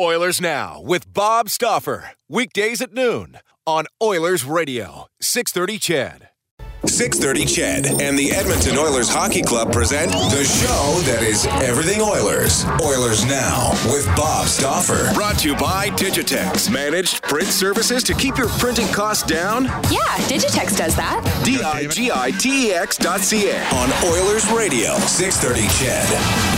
Oilers Now with Bob Stauffer. Weekdays at noon on Oilers Radio, 630 CHED. 630 CHED and the Edmonton Oilers Hockey Club present the show that is everything Oilers. Oilers Now with Bob Stauffer. Brought to you by Digitex. Managed print services to keep your printing costs down? Yeah, Digitex does that. D I G I T E X dot C A. On Oilers Radio, 630 CHED.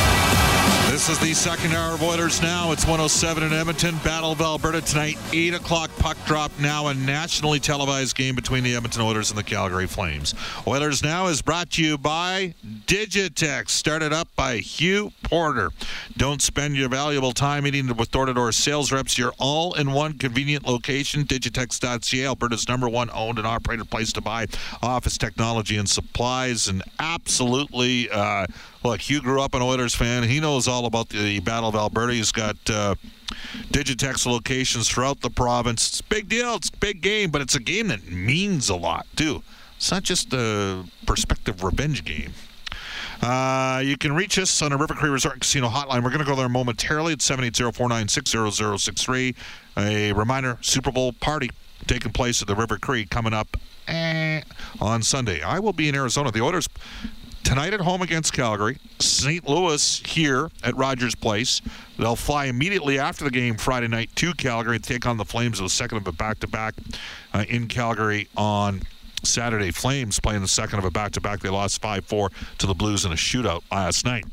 This is the second hour of Oilers Now. It's 107 in Edmonton. Battle of Alberta tonight, 8 o'clock puck drop now. A nationally televised game between the Edmonton Oilers and the Calgary Flames. Oilers Now is brought to you by Digitex, started up by Hugh Porter. Don't spend your valuable time meeting with door to door sales reps. You're all in one convenient location. Digitex.ca, Alberta's number one owned and operated place to buy office technology and supplies. And absolutely, uh, look, Hugh grew up an Oilers fan. He knows all about the Battle of Alberta. He's got uh, Digitex locations throughout the province. It's a big deal. It's a big game, but it's a game that means a lot, too. It's not just a perspective revenge game. Uh, you can reach us on a River Cree Resort Casino hotline. We're going to go there momentarily at 780-496-0063. A reminder, Super Bowl party taking place at the River Cree coming up eh, on Sunday. I will be in Arizona. The Oilers tonight at home against Calgary. St. Louis here at Rogers Place. They'll fly immediately after the game Friday night to Calgary and take on the Flames of the second of a back-to-back uh, in Calgary on Saturday. Flames playing the second of a back-to-back. They lost 5-4 to the Blues in a shootout last night.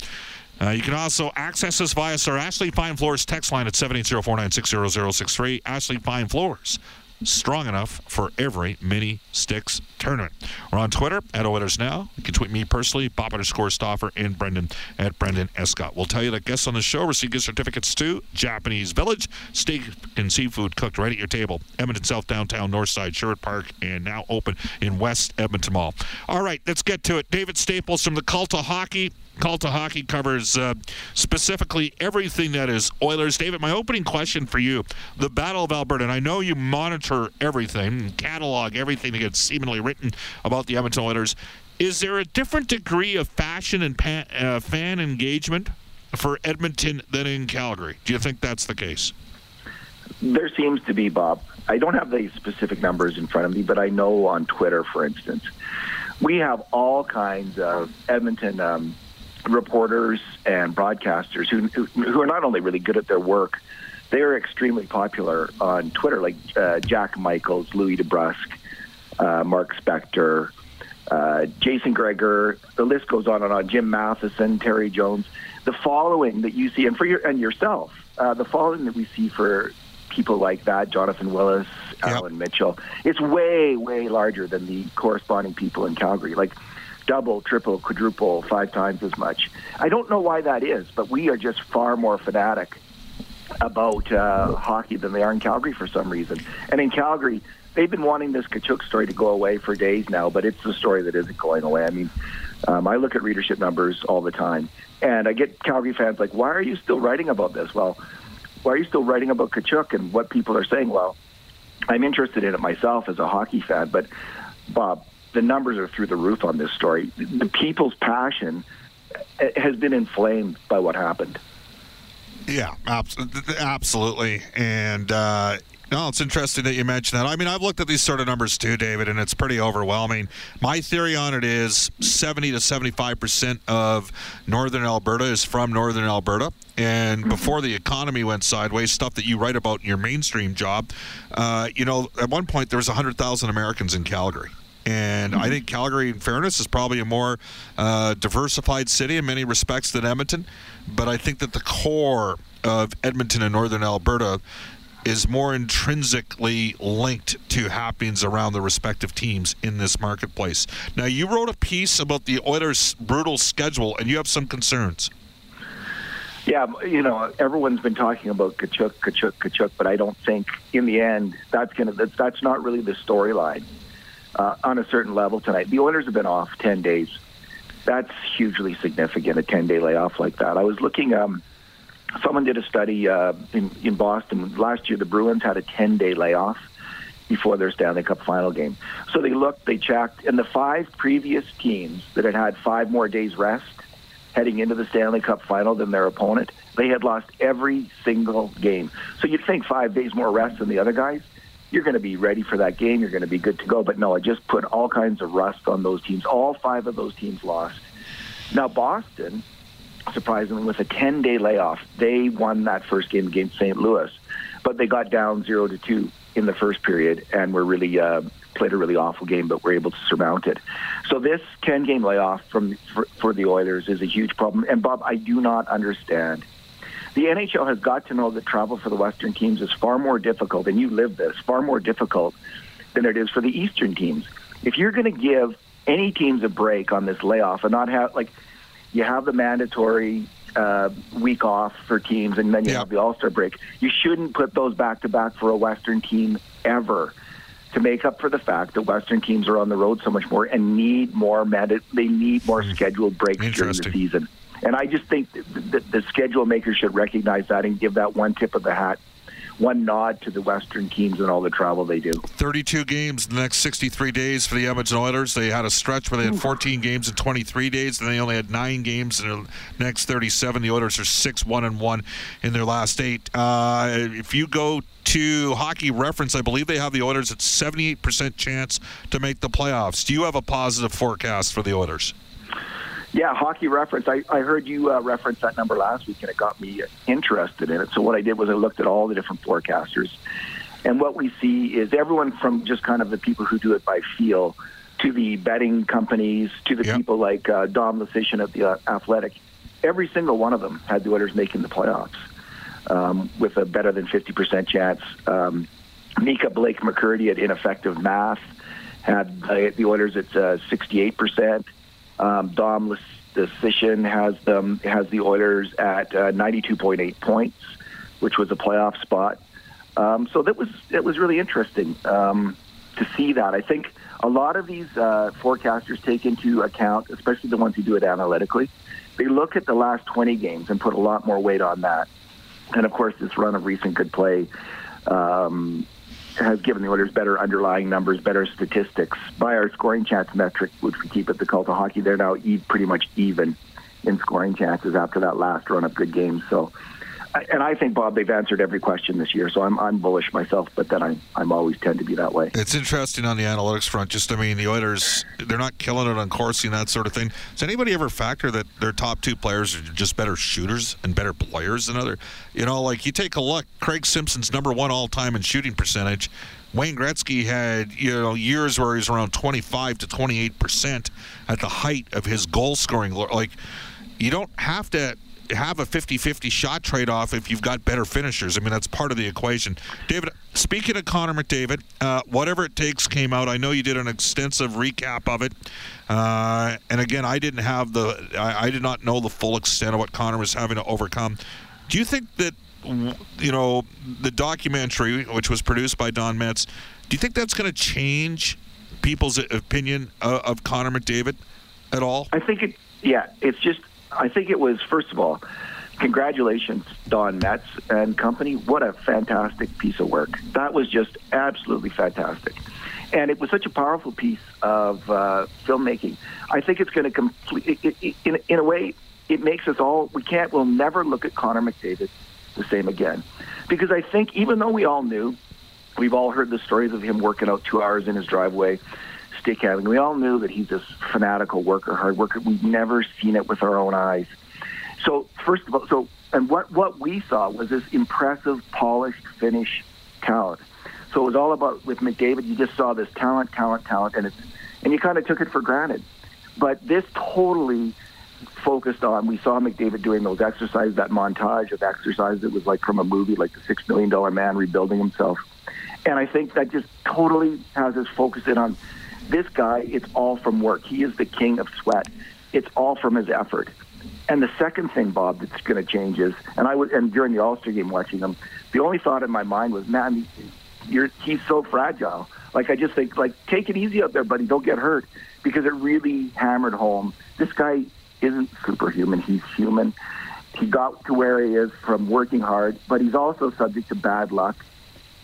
Uh, you can also access us via Sir Ashley Fine Floors text line at 780-496-0063. Ashley Fine Floors strong enough for every mini sticks tournament. We're on Twitter at Oilers Now. You can tweet me personally, Bob underscore Stauffer, and Brendan at Brendan Escott. We'll tell you that guests on the show receive gift certificates to Japanese Village, steak and seafood cooked right at your table. Edmonton South Downtown, Northside, Sherwood Park, and now open in West Edmonton Mall. All right, let's get to it. David Staples from the Cult of Hockey. Of Hockey covers uh, specifically everything that is Oilers. David, my opening question for you the Battle of Alberta, and I know you monitor everything, catalog everything that gets seemingly written about the Edmonton Oilers. Is there a different degree of fashion and uh, fan engagement for Edmonton than in Calgary? Do you think that's the case? There seems to be, Bob. I don't have the specific numbers in front of me, but I know on Twitter, for instance, we have all kinds of Edmonton um, reporters and broadcasters who, who who are not only really good at their work, they are extremely popular on Twitter, like uh, Jack Michaels, Louis DeBrusk, uh, Mark Spector, uh, Jason Gregor. The list goes on and on. Jim Matheson, Terry Jones. The following that you see, and for your and yourself, uh, the following that we see for people like that, Jonathan Willis, Yep. Alan Mitchell, it's way way larger than the corresponding people in Calgary. Like double, triple, quadruple, five times as much. I don't know why that is, but we are just far more fanatic about uh, hockey than they are in Calgary for some reason. And in Calgary, they've been wanting this Tkachuk story to go away for days now, but it's the story that isn't going away. I mean, um, I look at readership numbers all the time, and I get Calgary fans like, "Why are you still writing about this?" Well, why are you still writing about Tkachuk and what people are saying? Well, I'm interested in it myself as a hockey fan, but Bob, the numbers are through the roof on this story. The people's passion has been inflamed by what happened. Yeah, abs- absolutely. And uh, No, it's interesting that you mentioned that. I mean, I've looked at these sort of numbers too, David, and it's pretty overwhelming. My theory on it is 70 to 75 percent of northern Alberta is from northern Alberta. And Mm-hmm. before the economy went sideways, stuff that you write about in your mainstream job, uh, you know, at one point there was 100,000 Americans in Calgary. And. I think Calgary, in fairness, is probably a more uh, diversified city in many respects than Edmonton. But I think that the core of Edmonton and Northern Alberta is more intrinsically linked to happenings around the respective teams in this marketplace. Now, you wrote a piece about the Oilers' brutal schedule, and you have some concerns. Yeah, you know, everyone's been talking about Tkachuk, Tkachuk, Tkachuk, but I don't think in the end that's gonna that's, that's not really the storyline uh, on a certain level tonight. The Oilers have been off ten days. That's hugely significant. A ten day layoff like that. I was looking. Um, someone did a study uh, in in Boston last year. The Bruins had a ten day layoff before their Stanley Cup final game. So they looked, they checked, and the five previous teams that had had five more days rest heading into the Stanley Cup final than their opponent, they had lost every single game. So you'd think five days more rest than the other guys, you're going to be ready for that game. You're going to be good to go. But no, it just put all kinds of rust on those teams. All five of those teams lost. Now, Boston, surprisingly, with a 10 day layoff, they won that first game against St. Louis, but they got down 0 to 2 in the first period and were really uh, played a really awful game, but were able to surmount it. So this 10 game layoff from for, for the Oilers is a huge problem. And Bob, I do not understand. The NHL has got to know that travel for the Western teams is far more difficult, and you live this, far more difficult than it is for the Eastern teams. If you're going to give any teams a break on this layoff and not have, like, you have the mandatory uh, week off for teams, and then you Yeah. have the All Star break. You shouldn't put those back to back for a Western team ever. To make up for the fact that Western teams are on the road so much more and need more manda- they need more scheduled breaks during the season. And I just think that the, schedule makers should recognize that and give that one tip of the hat, one nod to the Western teams and all the travel they do. 32 games in the next 63 days for the Edmonton Oilers. They had a stretch where they had 14 games in 23 days, and they only had nine games in the next 37. The Oilers are six one and one in their last eight. Uh, if you go to Hockey Reference, I believe they have the Oilers at 78% chance to make the playoffs. Do you have a positive forecast for the Oilers? Yeah, hockey reference. I, I heard you uh, reference that number last week, and it got me interested in it. So what I did was I looked at all the different forecasters, and what we see is everyone from just kind of the people who do it by feel to the betting companies to the Yep. people like uh, Dom Luszczyszyn at the uh, Athletic. Every single one of them had the Oilers making the playoffs um, with a better than 50% chance. Um, Micah Blake McCurdy at Ineffective Math had uh, the Oilers at uh, 68%. Um, Dom Luszczyszyn has them has the Oilers at uh, 92.8 points, which was a playoff spot. Um, so that was it was really interesting um, to see that. I think a lot of these uh, forecasters take into account, especially the ones who do it analytically. They look at the last 20 games and put a lot more weight on that. And of course, this run of recent good play um, has given the Oilers better underlying numbers, better statistics. By our scoring chance metric, which we keep at the Cult of Hockey, they're now pretty much even in scoring chances after that last run of good games. So, and I think Bob, they've answered every question this year. So I'm I'm bullish myself, but then I I'm always tend to be that way. It's interesting on the analytics front. Just, I mean, the Oilers, they're not killing it on Corsi and that sort of thing. Does anybody ever factor that their top two players are just better shooters and better players than other? You know, like you take a look, Craig Simpson's number one all time in shooting percentage. Wayne Gretzky had, you know, years where he was around 25 to 28 percent at the height of his goal scoring. Like, you don't have to have a 50-50 shot trade-off if you've got better finishers. I mean, that's part of the equation. David, speaking of Connor McDavid, uh, whatever it takes came out. I know you did an extensive recap of it, uh, and again, I didn't have the, I, I did not know the full extent of what Connor was having to overcome. Do you think that, you know, the documentary, which was produced by Don Metz, do you think that's going to change people's opinion of, of Connor McDavid at all? I think it. Yeah, it's just. I think it was first of all, congratulations, Don Metz and company. What a fantastic piece of work. That was just absolutely fantastic, and it was such a powerful piece of uh, filmmaking. I think it's going to complete. In in a way, it makes us all. We can't. We'll never look at Connor McDavid the same again, because I think even though we all knew we've all heard the stories of him working out two hours in his driveway, stick handling. We all knew that he's this fanatical worker, hard worker. We've never seen it with our own eyes. So first of all, so and what what we saw was this impressive, polished, finished talent. So it was all about with McDavid. You just saw this talent, talent, talent, and it's and you kind of took it for granted. But this totally focused on. We saw McDavid doing those exercises, that montage of exercises. It was like from a movie, like the Six Million Dollar Man rebuilding himself. And I think that just totally has us focused in on this guy. It's all from work. He is the king of sweat. It's all from his effort. And the second thing, Bob, that's going to change is, and I was, and during the All Star game watching him, the only thought in my mind was, man, you're, he's so fragile. Like I just think, like take it easy out there, buddy. Don't get hurt, because it really hammered home. This guy isn't superhuman. He's human. He got to where he is from working hard, but he's also subject to bad luck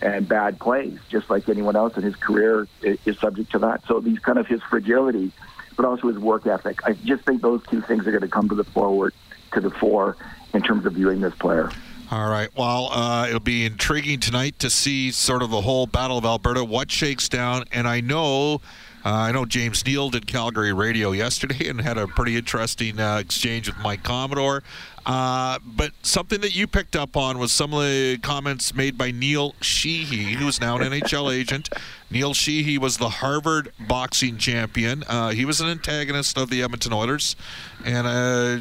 and bad plays, just like anyone else in his career is subject to that. So these kind of his fragility, but also his work ethic. I just think those two things are going to come to the forward, to the fore in terms of viewing this player. All right. Well, uh, it'll be intriguing tonight to see sort of the whole Battle of Alberta, what shakes down. And I know, uh, I know James Neal did Calgary radio yesterday and had a pretty interesting uh, exchange with Mike Commodore. Uh, but something that you picked up on was some of the comments made by Neil Sheehy, who's now an NHL agent. Neil Sheehy was the Harvard boxing champion. Uh, he was an antagonist of the Edmonton Oilers, and uh,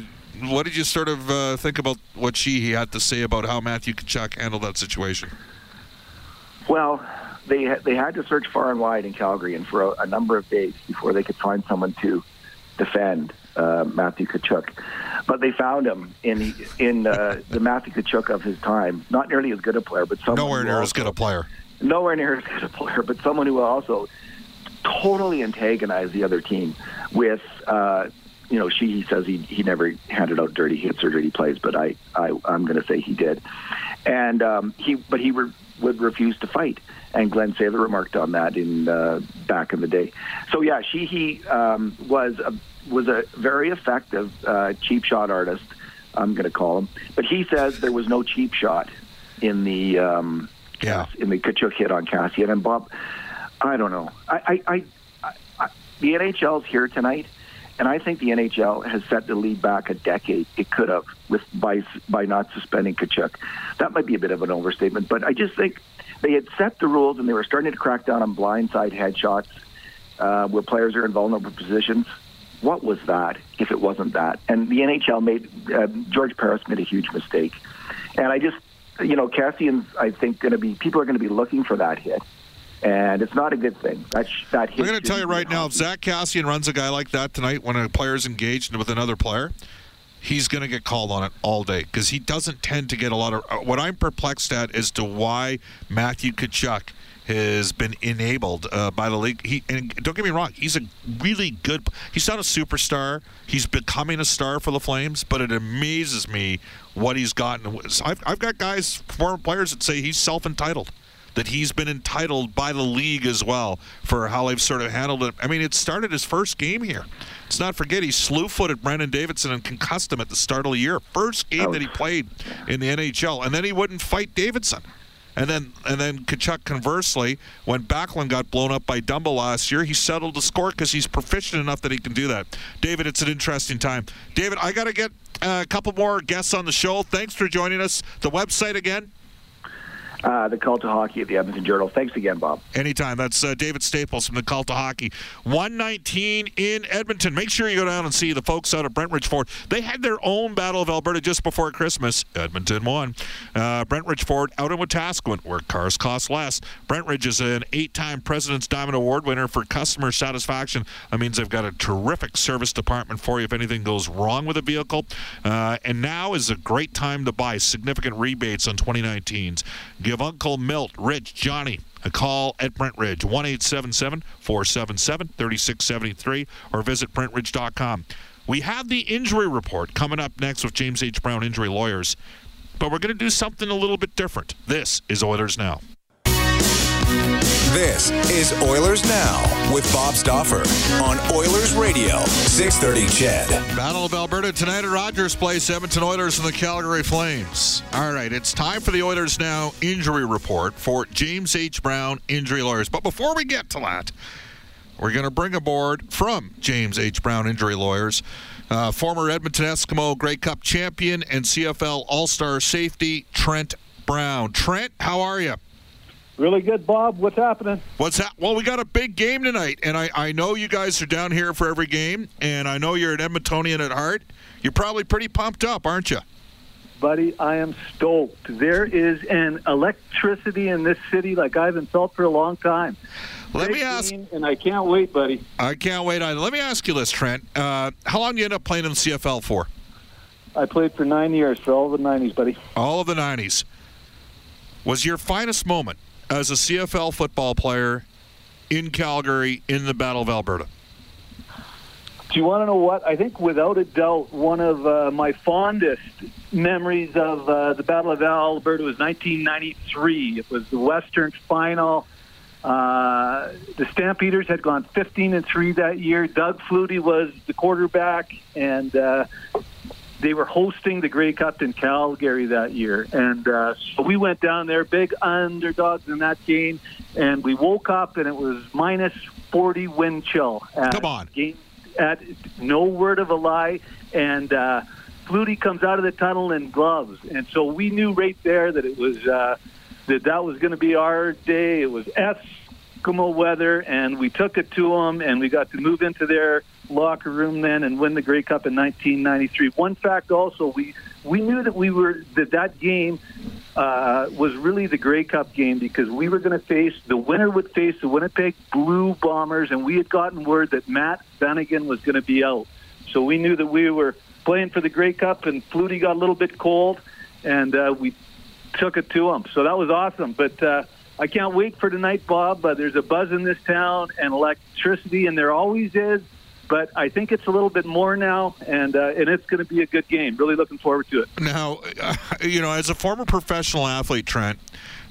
what did you sort of uh, think about what Sheehy had to say about how Matthew Tkachuk handled that situation? Well, they they had to search far and wide in Calgary and for a, a number of days before they could find someone to defend uh, Matthew Tkachuk. But they found him in in uh, the Matthew Tkachuk of his time. Not nearly as good a player, but someone nowhere near also, as good a player. Nowhere near as good a player, but someone who will also totally antagonized the other team with uh, you know, she says he he never handed out dirty hits or dirty plays, but I, I I'm going to say he did, and um, he but he re- would refuse to fight, and Glen Sather remarked on that in uh, back in the day. So yeah, she he um, was a was a very effective uh, cheap shot artist. I'm going to call him, but he says there was no cheap shot in the um, yeah in the Tkachuk hit on Kassian and Bob. I don't know. I, I, I, I the NHL's here tonight and I think the NHL has set the lead back a decade. It could have with by by not suspending Tkachuk. That might be a bit of an overstatement, but I just think they had set the rules and they were starting to crack down on blindside headshots uh, where players are in vulnerable positions. What was that if it wasn't that? And the NHL made uh, George Parros made a huge mistake, and I just you know Kassian's I think going to be people are going to be looking for that hit and it's not a good thing. That that I'm going to tell you right now, if Zack Kassian runs a guy like that tonight when a player is engaged with another player, he's going to get called on it all day because he doesn't tend to get a lot of. Uh, what I'm perplexed at is to why Matthew Tkachuk has been enabled uh, by the league. He and don't get me wrong, he's a really good. He's not a superstar. He's becoming a star for the Flames, but it amazes me what he's gotten. I've, I've got guys, former players, that say he's self-entitled that he's been entitled by the league as well for how they've sort of handled it. I mean, it started his first game here. Let's not forget he slew-footed Brandon Davidson and concussed him at the start of the year. First game that he oh. played in the NHL, and then he wouldn't fight Davidson. And then and then Tkachuk conversely, when Backlund got blown up by Dumba last year, he settled the score because he's proficient enough that he can do that. David, it's an interesting time. David, I got to get uh, a couple more guests on the show. Thanks for joining us. The website again uh, the Cult of Hockey at the Edmonton Journal. Thanks again, Bob. Anytime. That's uh, David Staples from the Cult of Hockey. 119 in Edmonton. Make sure you go down and see the folks out of Brentridge Ford. They had their own Battle of Alberta just before Christmas. Edmonton won. Uh, Brentridge Ford out in Wetaskiwin, where cars cost less. Brentridge is an eight-time President's Diamond Award winner for customer satisfaction. That means they've got a terrific service department for you if anything goes wrong with a vehicle. Uh, and now is a great time to buy significant rebates on 2019s. Give Uncle Milt, Rich, Johnny a call at Brent Ridge, 1 477 3673, or visit BrentRidge.com. We have the injury report coming up next with James H. Brown Injury Lawyers, but we're going to do something a little bit different. This is Oilers Now. This is Oilers Now with Bob Stauffer on Oilers Radio, 630 CHED. Battle of Alberta tonight at Rogers Place, Edmonton Oilers and the Calgary Flames. All right, it's time for the Oilers Now injury report for James H. Brown Injury Lawyers. But before we get to that, we're going to bring aboard from James H. Brown Injury Lawyers, uh, former Edmonton Eskimo Grey Cup champion and CFL All Star safety, Trent Brown. Trent, how are you? Really good, Bob. What's happening? What's that? Well, we got a big game tonight, and I, I know you guys are down here for every game, and I know you're an Edmontonian at heart. You're probably pretty pumped up, aren't you? Buddy, I am stoked. There is an electricity in this city like I haven't felt for a long time. Let Great me ask. and I can't wait, buddy. I can't wait either. Let me ask you this, Trent. Uh, how long did you end up playing in the CFL for? I played for nine years for all of the '90s, buddy. All of the 90s. Was your finest moment as a CFL football player in Calgary in the Battle of Alberta? Do you want to know what? I think, without a doubt, one of uh, my fondest memories of uh, the Battle of Alberta was 1993. It was the Western Final. Uh, the Stampeders had gone 15 and three that year. Doug Flutie was the quarterback, and uh, they were hosting the Grey Cup in Calgary that year. And uh, so we went down there, big underdogs in that game, and we woke up and it was minus 40 wind chill. At Come on. Game, at no word of a lie, and uh, Flutie comes out of the tunnel in gloves, and so we knew right there that it was uh, that that was going to be our day. It was Eskimo weather, and we took it to them, and we got to move into their locker room then and win the Grey Cup in 1993. One fact also, we we knew that we were that that game uh, was really the Grey Cup game because we were going to face the winner would face the Winnipeg Blue Bombers, and we had gotten word that Matt Dunigan was going to be out. So we knew that we were playing for the Grey Cup, and Flutie got a little bit cold, and uh, we took it to him. So that was awesome. But uh, I can't wait for tonight, Bob. Uh, there's a buzz in this town and electricity, and there always is. But I think it's a little bit more now, and uh, and it's going to be a good game. Really looking forward to it. Now, uh, you know, as a former professional athlete, Trent,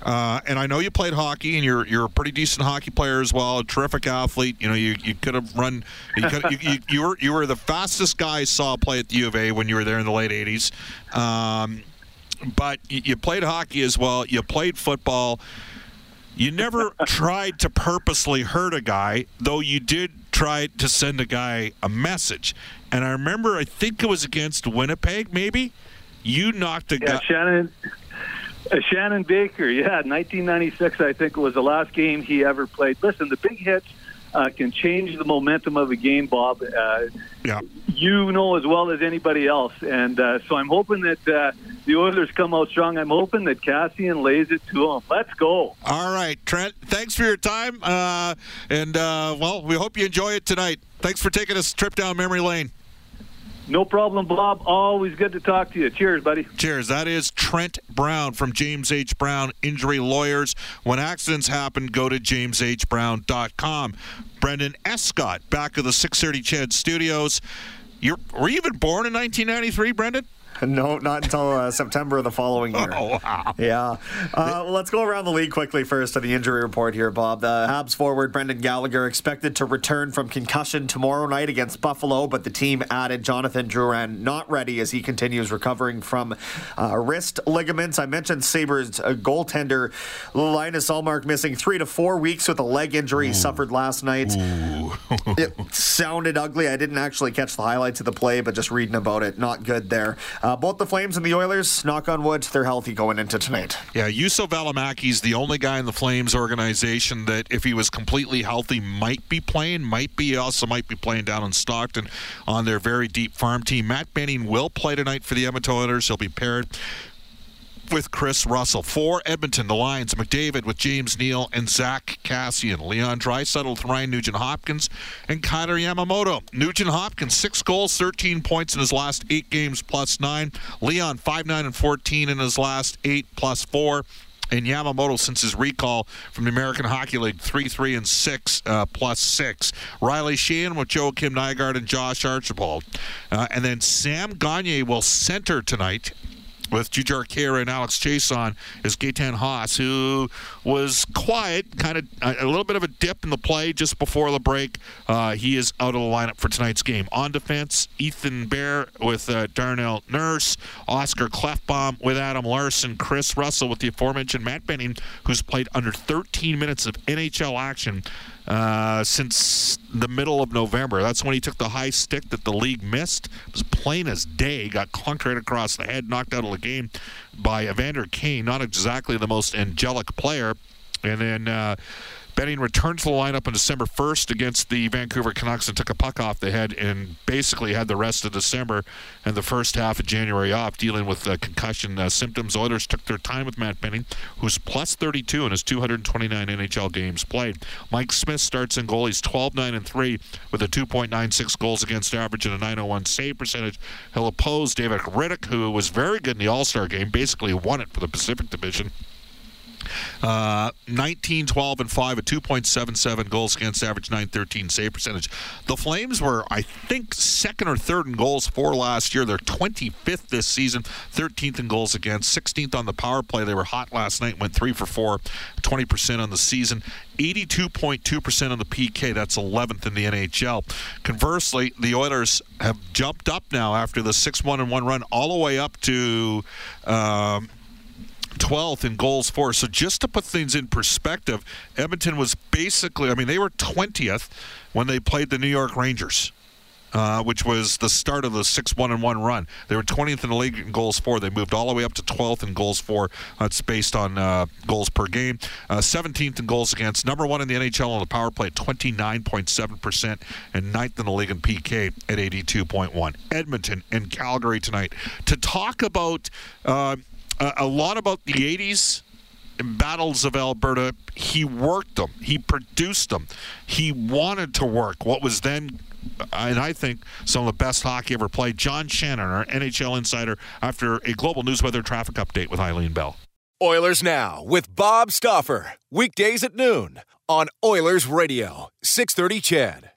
uh, and I know you played hockey, and you're you're a pretty decent hockey player as well, a terrific athlete. You know, you, you could have run, you, you, you, you were you were the fastest guy I saw play at the U of A when you were there in the late '80s. Um, but you played hockey as well. You played football. You never tried to purposely hurt a guy, though you did try to send a guy a message. And I remember, I think it was against Winnipeg, maybe. You knocked a Yeah, guy. Shannon. Uh, Shannon Baker, yeah, 1996, I think was the last game he ever played. Listen, the big hits uh, can change the momentum of a game, Bob. Uh, Yeah. you know as well as anybody else. And uh, so I'm hoping that uh, the Oilers come out strong. I'm hoping that Kassian lays it to them. Let's go. All right, Trent. Thanks for your time, uh, and uh, well, we hope you enjoy it tonight. Thanks for taking us a trip down memory lane. No problem, Bob. Always good to talk to you. Cheers, buddy. Cheers. That is Trent Brown from James H. Brown Injury Lawyers. When accidents happen, go to jameshbrown.com. Brendan Escott, back of the 630 CHED Studios. You're, were you even born in 1993, Brendan? No, not until uh, September of the following year. Oh, wow. Yeah. Uh, well, let's go around the league quickly first to the injury report here, Bob. The Habs forward Brendan Gallagher expected to return from concussion tomorrow night against Buffalo, but the team added Jonathan Drouin not ready as he continues recovering from uh, wrist ligaments. I mentioned Sabres uh, goaltender Linus Ullmark missing three to four weeks with a leg injury he suffered last night. it sounded ugly. I didn't actually catch the highlights of the play, but just reading about it, not good there. Uh, both the Flames and the Oilers, knock on wood, they're healthy going into tonight. Yeah, Juuso Valimaki's the only guy in the Flames organization that, if he was completely healthy, might be playing. Might be also might be playing down in Stockton on their very deep farm team. Matt Benning will play tonight for the Edmonton Oilers. He'll be paired with Chris Russell. For Edmonton, the Lions, McDavid with James Neal and Zack Kassian. Leon Draisaitl with Ryan Nugent Hopkins and Kailer Yamamoto. Nugent Hopkins, six goals, 13 points in his last eight games, plus nine. Leon, 5 9 and 14 in his last eight, plus four. And Yamamoto, since his recall from the American Hockey League, 3 3 and 6, uh, plus 6. Riley Sheahan with Joakim Nygard and Josh Archibald. Uh, and then Sam Gagne will center tonight with Jujhar Khaira and Alex Chiasson is Gaetan Haas, who was quiet, kind of a, a, little bit of a dip in the play just before the break. Uh, he is out of the lineup for tonight's game. On defense, Ethan Bear with uh, Darnell Nurse, Oscar Klefbom with Adam Larsson, Chris Russell with the aforementioned Matt Benning, who's played under 13 minutes of NHL action uh, since the middle of November. That's when he took the high stick that the league missed. It was plain as day. Got clunked right across the head, knocked out of the game by Evander Kane. Not exactly the most angelic player. And then uh, Benning returned to the lineup on December 1st against the Vancouver Canucks and took a puck off the head and basically had the rest of December and the first half of January off dealing with uh, concussion uh, symptoms. Oilers took their time with Matt Benning, who's plus 32 in his 229 NHL games played. Mike Smith starts in goal. He's 12 9 and 3 with a 2.96 goals against average and a 901 save percentage. He'll oppose David Rittich, who was very good in the All Star game, basically won it for the Pacific Division. Uh, 19, 12, and 5, a 2.77 goals against average, 913 save percentage. The Flames were, I think, second or third in goals for last year. They're 25th this season, 13th in goals against, 16th on the power play. They were hot last night, went 3 for 4, 20% on the season. 82.2% on the PK. That's 11th in the NHL. Conversely, the Oilers have jumped up now after the 6 1 and 1 run all the way up to. Um, 12th in goals for. So just to put things in perspective, Edmonton was basically, I mean, they were 20th when they played the New York Rangers. Uh, which was the start of the 6 1 and 1 run. They were 20th in the league in goals for. They moved all the way up to 12th in goals for. That's based on uh, goals per game. Uh, 17th in goals against. Number one in the NHL on the power play at 29.7%, and ninth in the league in PK at 82.1. Edmonton and Calgary tonight. To talk about uh, a lot about the 80s battles of Alberta. He worked them, he produced them, he wanted to work what was then. And I think some of the best hockey ever played. John Shannon, our NHL insider, after a global news weather traffic update with Eileen Bell. Oilers Now with Bob Stauffer. Weekdays at noon on Oilers Radio, 630 CHED.